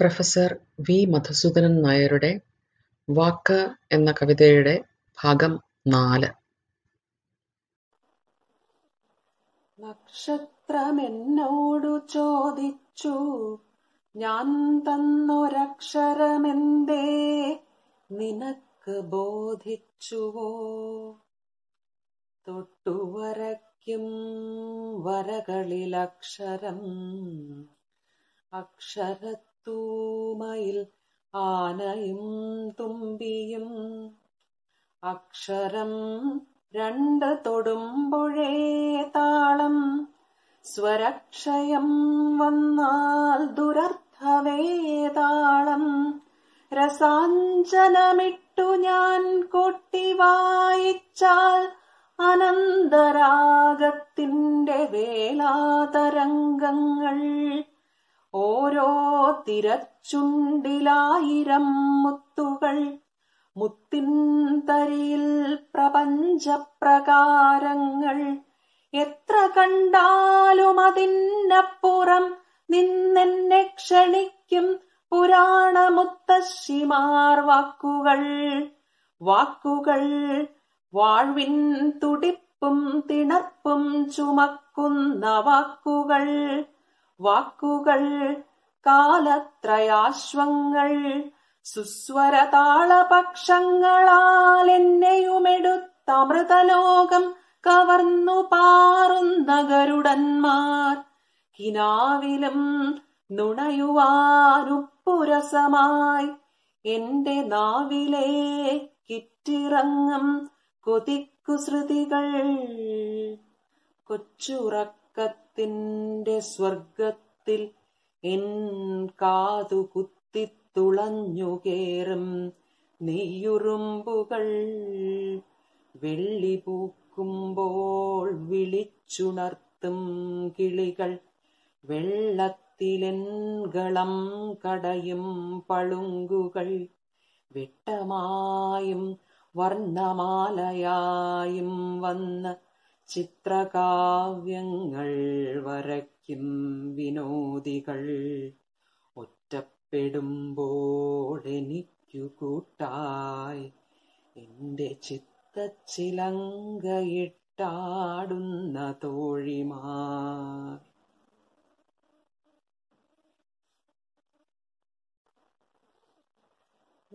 Professor V. Madhusoodanan നായരുടെ വാക്ക് എന്ന കവിതയുടെ ഭാഗം നാല്. നക്ഷത്രമെന്നോടു ചോദിച്ചു ഞാൻ തന്നൊരക്ഷരമെന്തേ? നിനക്ക് ബോധിച്ചുവോ? തൊട്ടുവരയ്ക്കും വരകളിലക്ഷരം അക്ഷരത്തൂമയിൽ ആനയും തുമ്പിയും അക്ഷരം രണ്ട് തൊടുമ്പോഴേ താളം സ്വരക്ഷയം വന്നാൽ ദുരർത്ഥവേതാളം രസാഞ്ചനമിട്ടു ഞാൻ കൊട്ടി വായിച്ചാൽ അനന്തരാഗത്തിന്റെ വേലാതരംഗങ്ങൾ ഓരോ തിരച്ചുണ്ടിലായിരം മുത്തുകൾ. മുത്തിൻ തരിയിൽ പ്രപഞ്ചപ്രകാരങ്ങൾ. എത്ര കണ്ടാലും അതിനപ്പുറം നിന്നെന്നെ ക്ഷണിക്കും പുരാണ മുത്തശ്ശിമാർ വാക്കുകൾ. വാക്കുകൾ വാഴ്വിൻ തുടിപ്പും തിണർപ്പും ചുമക്കുന്ന വാക്കുകൾ. വാക്കുകൾ കാലത്രയാശ്വങ്ങൾ സുസ്വരതാളപക്ഷങ്ങളാൽ എന്നെയുമെടുത്ത മൃതലോകം കവർന്നു പാറുന്ന ഗരുഡന്മാർ. കിനാവിലും നുണയുവാനുപ്പുരസമായി എന്റെ നാവിലെ കിറ്റിറങ്ങും കൊതിക്കുസൃതികൾ കൊച്ചുറക്കത്തിന്റെ സ്വർഗത്തിൽ എൻ കാതു കുത്തിത്തുളഞ്ഞുകേറും നെയ്യുറുമ്പുകൾ. വെള്ളി പൂക്കുമ്പോൾ വിളിച്ചുണർത്തും കിളികൾ. വെള്ളത്തിലെൻകളം കടയും പളുങ്കുകൾ. വെട്ടമായും വർണമാലയായും വന്ന് ചിത്രകാവ്യങ്ങൾ വരയ്ക്കും വിനോദികൾ. ഒറ്റപ്പെടുമ്പോൾ എനിക്കു കൂട്ടായി എന്റെ ചിത്തച്ചിലങ്കയിട്ടാടുന്ന തോഴിമാർ.